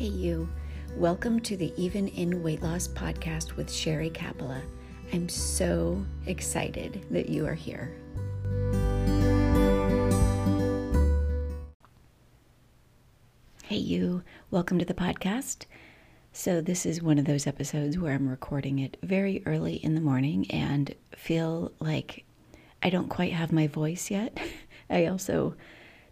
Hey, you. Welcome to the Even in Weight Loss podcast with Sherry Capella. I'm so excited that you are here. Hey, you. Welcome to the podcast. So, this is one of those episodes where I'm recording it very early in the morning and feel like I don't quite have my voice yet. I also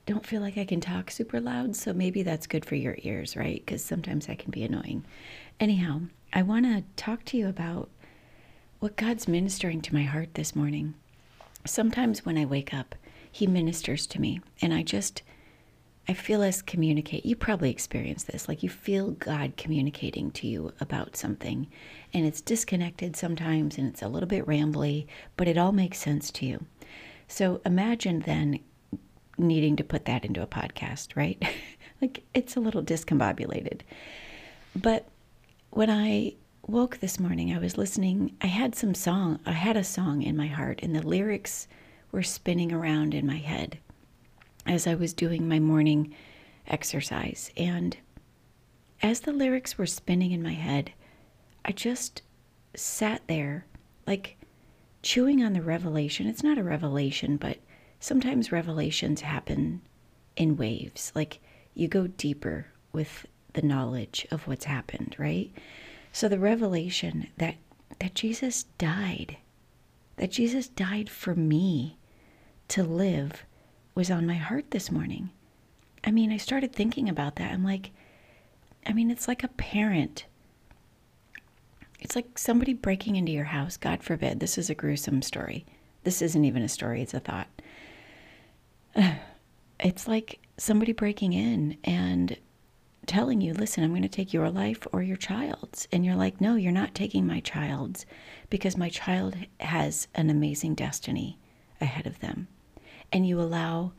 don't feel like I can talk super loud, so maybe that's good for your ears, right? Because sometimes I can be annoying. Anyhow, I want to talk to you about what God's ministering to my heart this morning. Sometimes when I wake up, He ministers to me, and I just, I feel us communicate. You probably experience this. Like you feel God communicating to you about something, and it's disconnected sometimes, and it's a little bit rambly, but it all makes sense to you. So imagine then needing to put that into a podcast, right? like it's a little discombobulated. But when I woke this morning, I was listening. I had some song, I had a song in my heart, and the lyrics were spinning around in my head as I was doing my morning exercise. And as the lyrics were spinning in my head, I just sat there like chewing on the revelation. It's not a revelation, but sometimes revelations happen in waves. Like you go deeper with the knowledge of what's happened, right? So the revelation that that Jesus died, that Jesus died for me to live was on my heart this morning. I mean, I started thinking about that. I'm like, I mean, it's like a parent. It's like somebody breaking into your house. God forbid. This is a gruesome story. This isn't even a story, it's a thought. it's like somebody breaking in and telling you, listen, I'm going to take your life or your child's. And you're like, no, you're not taking my child's because my child has an amazing destiny ahead of them. And you allow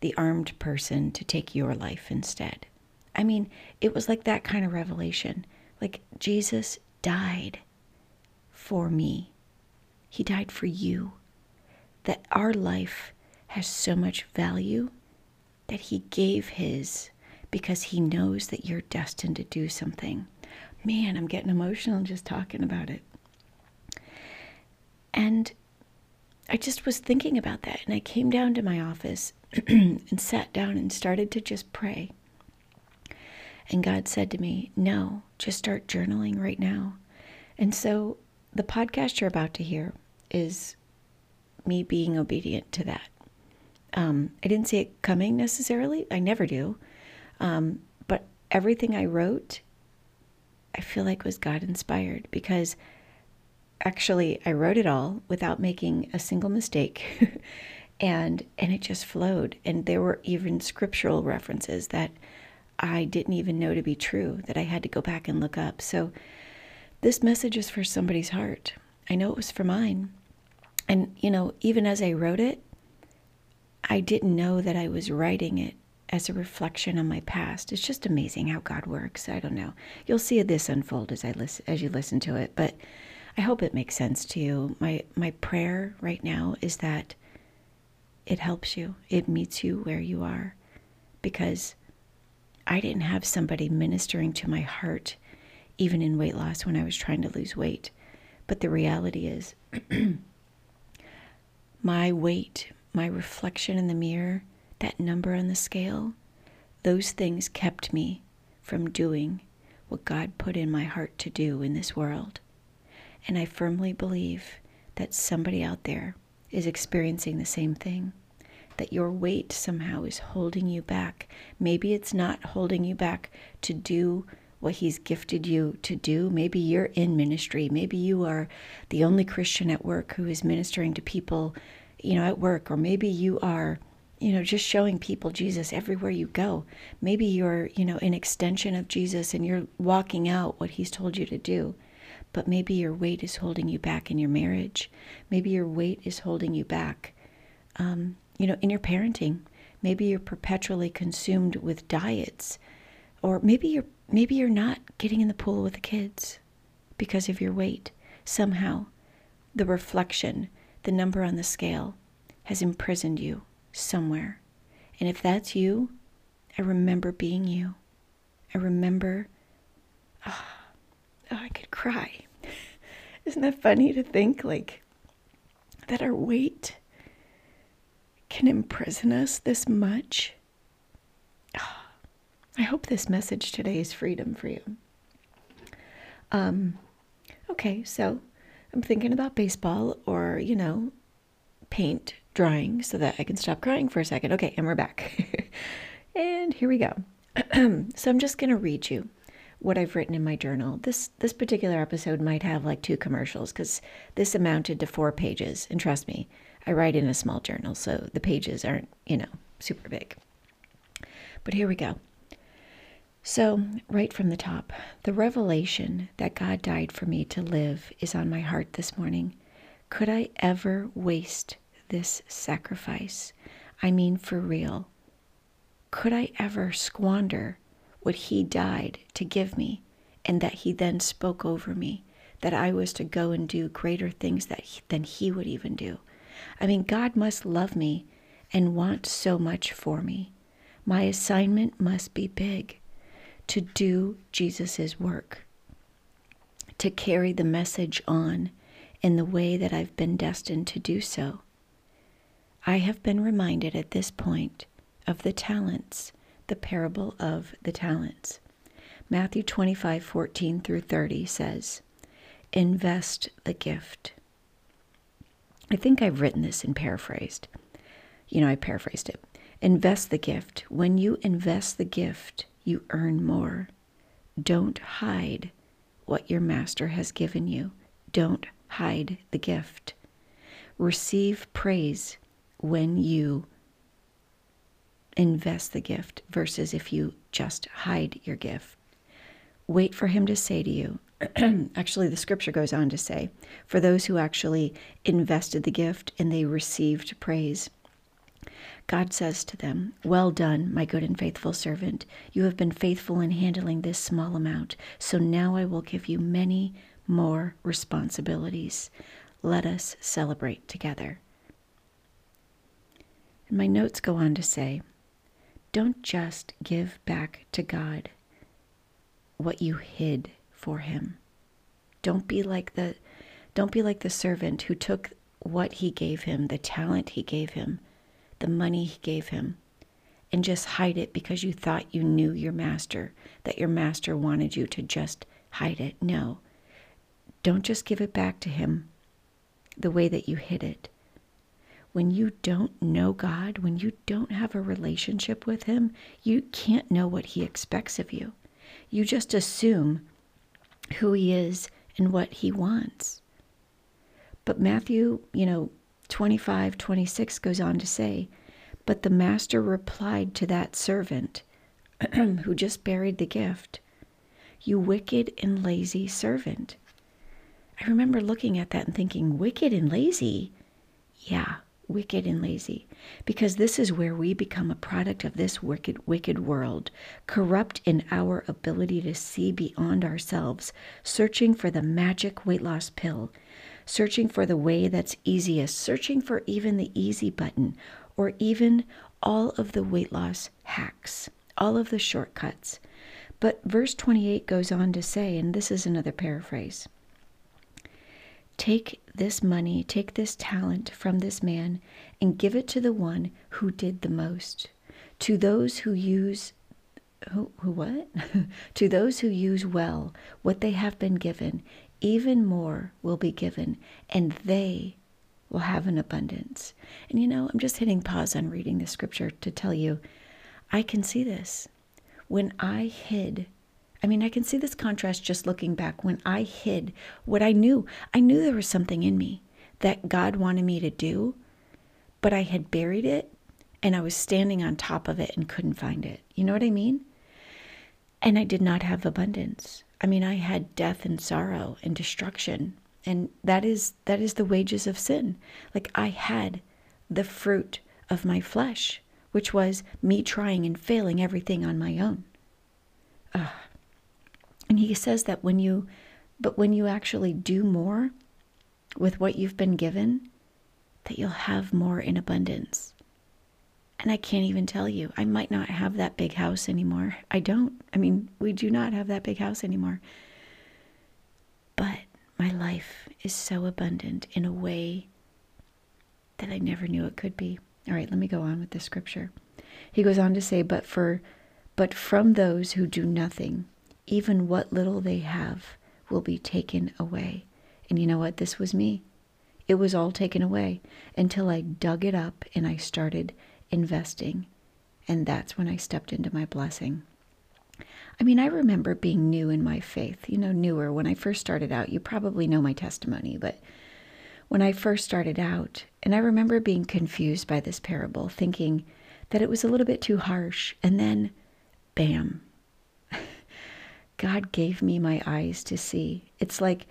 the armed person to take your life instead. I mean, it was like that kind of revelation. Like Jesus died for me, He died for you. That our life has so much value that he gave his because he knows that you're destined to do something. Man, I'm getting emotional just talking about it. And I just was thinking about that. And I came down to my office and sat down and started to just pray. And God said to me, No, just start journaling right now. And so the podcast you're about to hear is me being obedient to that. Um, I didn't see it coming necessarily. I never do. Um, but everything I wrote, I feel like was God inspired because actually I wrote it all without making a single mistake. and and it just flowed. And there were even scriptural references that I didn't even know to be true that I had to go back and look up. So this message is for somebody's heart. I know it was for mine. And you know, even as I wrote it, I didn't know that I was writing it as a reflection on my past. It's just amazing how God works. I don't know. You'll see this unfold as I listen as you listen to it, but I hope it makes sense to you. My my prayer right now is that it helps you. It meets you where you are because I didn't have somebody ministering to my heart even in weight loss when I was trying to lose weight. But the reality is my weight my reflection in the mirror, that number on the scale, those things kept me from doing what God put in my heart to do in this world. And I firmly believe that somebody out there is experiencing the same thing. That your weight somehow is holding you back. Maybe it's not holding you back to do what He's gifted you to do. Maybe you're in ministry. Maybe you are the only Christian at work who is ministering to people you know, at work, or maybe you are, you know, just showing people Jesus everywhere you go. Maybe you're, you know, an extension of Jesus and you're walking out what he's told you to do. But maybe your weight is holding you back in your marriage. Maybe your weight is holding you back, um, you know, in your parenting. Maybe you're perpetually consumed with diets, or maybe you're maybe you're not getting in the pool with the kids because of your weight. Somehow, the reflection the number on the scale has imprisoned you somewhere. And if that's you, I remember being you. I remember, oh, oh, I could cry. Isn't that funny to think like that our weight can imprison us this much? Oh, I hope this message today is freedom for you. Um, okay, so I'm thinking about baseball or, you know, paint drying so that I can stop crying for a second. Okay, and we're back. and here we go. so I'm just going to read you what I've written in my journal. This this particular episode might have like two commercials cuz this amounted to 4 pages and trust me, I write in a small journal, so the pages aren't, you know, super big. But here we go. So, right from the top, the revelation that God died for me to live is on my heart this morning. Could I ever waste this sacrifice? I mean, for real. Could I ever squander what He died to give me and that He then spoke over me, that I was to go and do greater things that he, than He would even do? I mean, God must love me and want so much for me. My assignment must be big to do Jesus' work, to carry the message on in the way that I've been destined to do so. I have been reminded at this point of the talents, the parable of the talents. Matthew 25, 14 through 30 says, Invest the gift. I think I've written this and paraphrased. You know, I paraphrased it. Invest the gift. When you invest the gift, you earn more. Don't hide what your master has given you. Don't hide the gift. Receive praise when you invest the gift versus if you just hide your gift. Wait for him to say to you, actually, the scripture goes on to say, for those who actually invested the gift and they received praise, God says to them, Well done, my good and faithful servant. You have been faithful in handling this small amount, so now I will give you many more responsibilities. Let us celebrate together. And my notes go on to say, Don't just give back to God what you hid for him. Don't be like the don't be like the servant who took what he gave him, the talent he gave him, the money he gave him and just hide it because you thought you knew your master, that your master wanted you to just hide it. No. Don't just give it back to him the way that you hid it. When you don't know God, when you don't have a relationship with him, you can't know what he expects of you. You just assume who he is and what he wants. But Matthew, you know, 25, 26 goes on to say, But the master replied to that servant who just buried the gift, You wicked and lazy servant. I remember looking at that and thinking, Wicked and lazy? Yeah, wicked and lazy. Because this is where we become a product of this wicked, wicked world, corrupt in our ability to see beyond ourselves, searching for the magic weight loss pill searching for the way that's easiest, searching for even the easy button, or even all of the weight loss hacks, all of the shortcuts. But verse 28 goes on to say, and this is another paraphrase Take this money, take this talent from this man, and give it to the one who did the most. To those who use who, who what? to those who use well what they have been given, even more will be given, and they will have an abundance. And you know, I'm just hitting pause on reading the scripture to tell you, I can see this. When I hid, I mean, I can see this contrast just looking back. When I hid what I knew, I knew there was something in me that God wanted me to do, but I had buried it and I was standing on top of it and couldn't find it. You know what I mean? And I did not have abundance. I mean, I had death and sorrow and destruction. And that is that is the wages of sin. Like I had the fruit of my flesh, which was me trying and failing everything on my own. Uh, and he says that when you but when you actually do more with what you've been given, that you'll have more in abundance. And I can't even tell you. I might not have that big house anymore. I don't. I mean, we do not have that big house anymore. But my life is so abundant in a way that I never knew it could be. All right, let me go on with the scripture. He goes on to say, "But for but from those who do nothing, even what little they have will be taken away." And you know what? This was me. It was all taken away until I dug it up and I started investing. And that's when I stepped into my blessing. I mean, I remember being new in my faith, you know, newer. When I first started out, you probably know my testimony, but when I first started out, and I remember being confused by this parable, thinking that it was a little bit too harsh. And then, bam, God gave me my eyes to see. It's like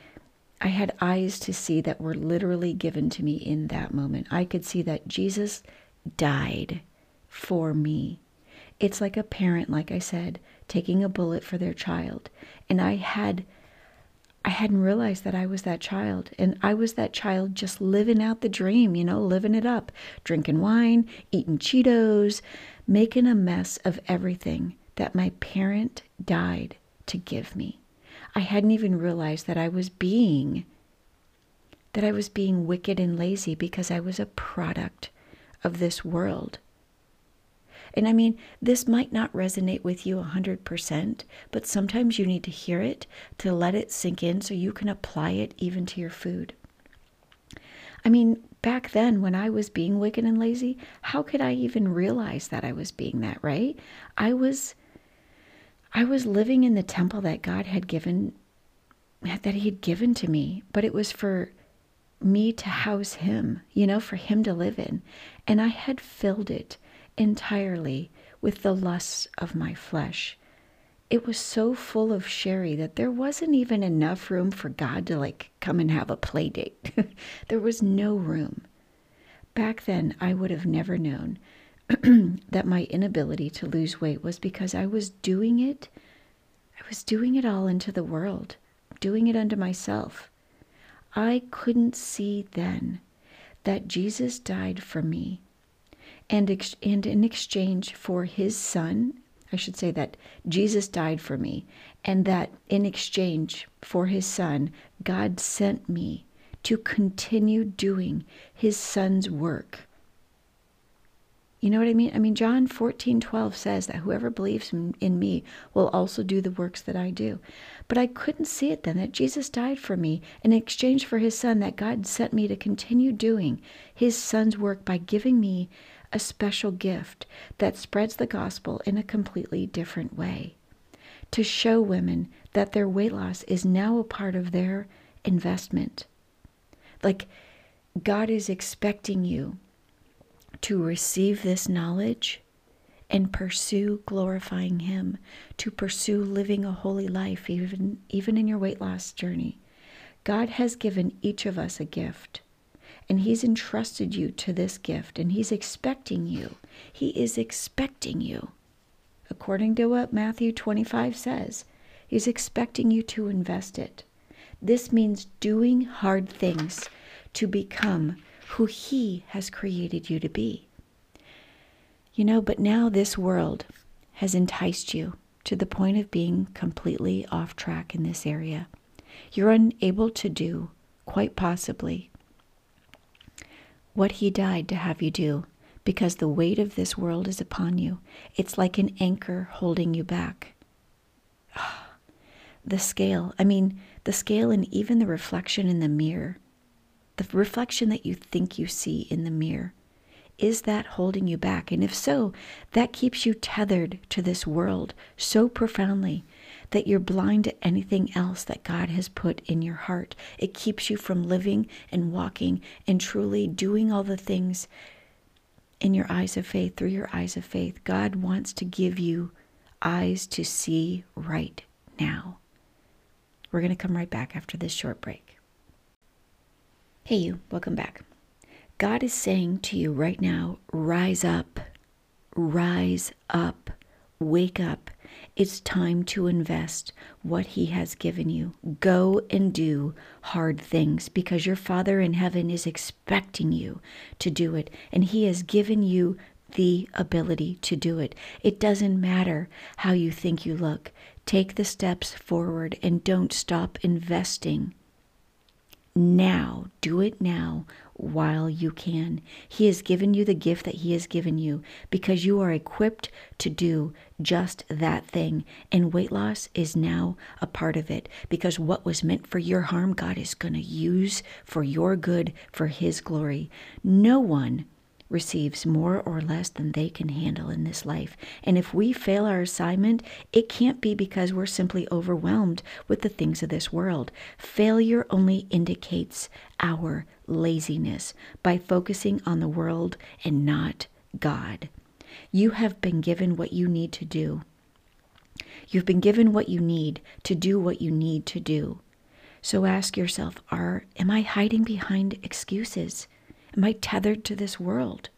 I had eyes to see that were literally given to me in that moment. I could see that Jesus died for me. It's like a parent, like I said, taking a bullet for their child. And I had I hadn't realized that I was that child. And I was that child just living out the dream, you know, living it up, drinking wine, eating Cheetos, making a mess of everything that my parent died to give me. I hadn't even realized that I was being that I was being wicked and lazy because I was a product of this world. And I mean, this might not resonate with you 100%, but sometimes you need to hear it to let it sink in so you can apply it even to your food. I mean, back then when I was being wicked and lazy, how could I even realize that I was being that, right? I was I was living in the temple that God had given that he had given to me, but it was for me to house him, you know, for him to live in. And I had filled it entirely with the lusts of my flesh. It was so full of sherry that there wasn't even enough room for God to like come and have a play date. there was no room. Back then, I would have never known that my inability to lose weight was because I was doing it. I was doing it all into the world, doing it unto myself. I couldn't see then that Jesus died for me. And, ex- and in exchange for his son, I should say that Jesus died for me, and that in exchange for his son, God sent me to continue doing his son's work you know what I mean? I mean, John 14, 12 says that whoever believes in me will also do the works that I do. But I couldn't see it then that Jesus died for me in exchange for his son, that God sent me to continue doing his son's work by giving me a special gift that spreads the gospel in a completely different way. To show women that their weight loss is now a part of their investment. Like God is expecting you to receive this knowledge and pursue glorifying Him, to pursue living a holy life, even, even in your weight loss journey. God has given each of us a gift, and He's entrusted you to this gift, and He's expecting you. He is expecting you. According to what Matthew 25 says, He's expecting you to invest it. This means doing hard things to become who He has created you to be. You know, but now this world has enticed you to the point of being completely off track in this area. You're unable to do, quite possibly, what He died to have you do because the weight of this world is upon you. It's like an anchor holding you back. Ah, the scale, I mean, the scale and even the reflection in the mirror the reflection that you think you see in the mirror, is that holding you back? And if so, that keeps you tethered to this world so profoundly that you're blind to anything else that God has put in your heart. It keeps you from living and walking and truly doing all the things in your eyes of faith, through your eyes of faith. God wants to give you eyes to see right now. We're going to come right back after this short break. Hey, you, welcome back. God is saying to you right now rise up, rise up, wake up. It's time to invest what He has given you. Go and do hard things because your Father in heaven is expecting you to do it. And He has given you the ability to do it. It doesn't matter how you think you look. Take the steps forward and don't stop investing. Now, do it now while you can. He has given you the gift that He has given you because you are equipped to do just that thing. And weight loss is now a part of it because what was meant for your harm, God is going to use for your good, for His glory. No one receives more or less than they can handle in this life. And if we fail our assignment, it can't be because we're simply overwhelmed with the things of this world. Failure only indicates our laziness by focusing on the world and not God. You have been given what you need to do. You've been given what you need to do what you need to do. So ask yourself, are am I hiding behind excuses? Am I tethered to this world?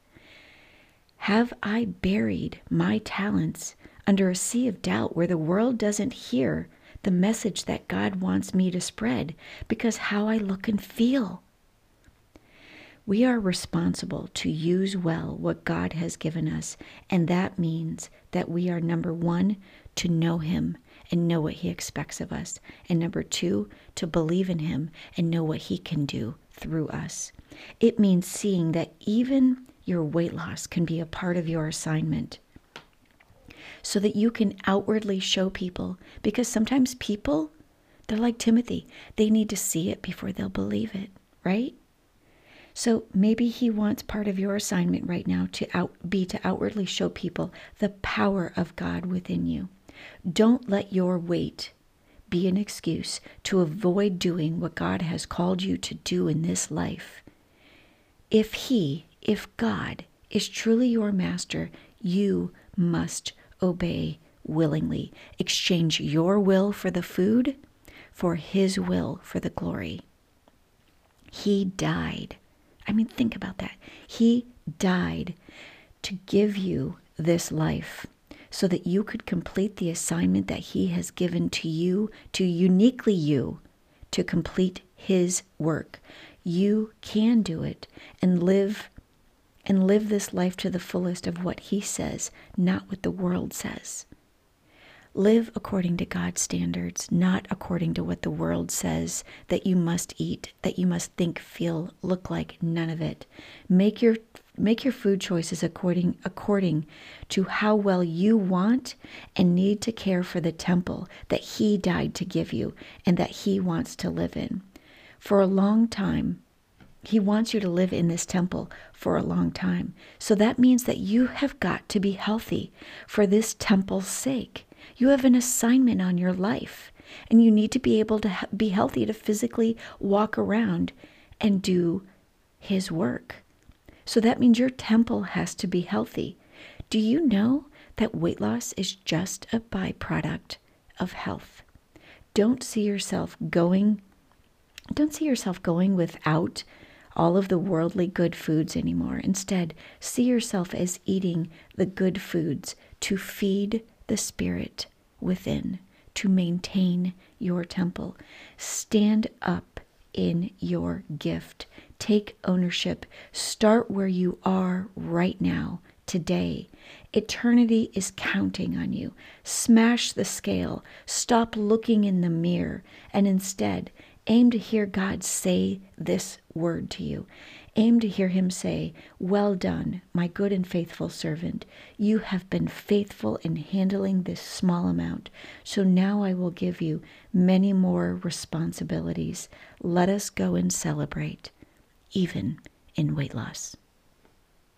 Have I buried my talents under a sea of doubt where the world doesn't hear the message that God wants me to spread because how I look and feel? We are responsible to use well what God has given us, and that means that we are number one, to know Him and know what He expects of us, and number two, to believe in Him and know what He can do through us. It means seeing that even your weight loss can be a part of your assignment. So that you can outwardly show people because sometimes people they're like Timothy they need to see it before they'll believe it right? So maybe he wants part of your assignment right now to out, be to outwardly show people the power of God within you. Don't let your weight be an excuse to avoid doing what God has called you to do in this life. If He, if God is truly your master, you must obey willingly. Exchange your will for the food for His will for the glory. He died. I mean, think about that. He died to give you this life so that you could complete the assignment that He has given to you, to uniquely you, to complete His work. You can do it and live and live this life to the fullest of what He says, not what the world says. Live according to God's standards, not according to what the world says that you must eat, that you must think, feel, look like, none of it. Make your make your food choices according according to how well you want and need to care for the temple that he died to give you and that he wants to live in. For a long time, he wants you to live in this temple for a long time. So that means that you have got to be healthy for this temple's sake. You have an assignment on your life, and you need to be able to be healthy to physically walk around and do His work. So that means your temple has to be healthy. Do you know that weight loss is just a byproduct of health? Don't see yourself going don't see yourself going without all of the worldly good foods anymore. Instead, see yourself as eating the good foods to feed the spirit within to maintain your temple. Stand up in your gift. Take ownership. Start where you are right now, today. Eternity is counting on you. Smash the scale. Stop looking in the mirror and instead aim to hear God say this word to you. Aim to hear him say, Well done, my good and faithful servant. You have been faithful in handling this small amount, so now I will give you many more responsibilities. Let us go and celebrate, even in weight loss.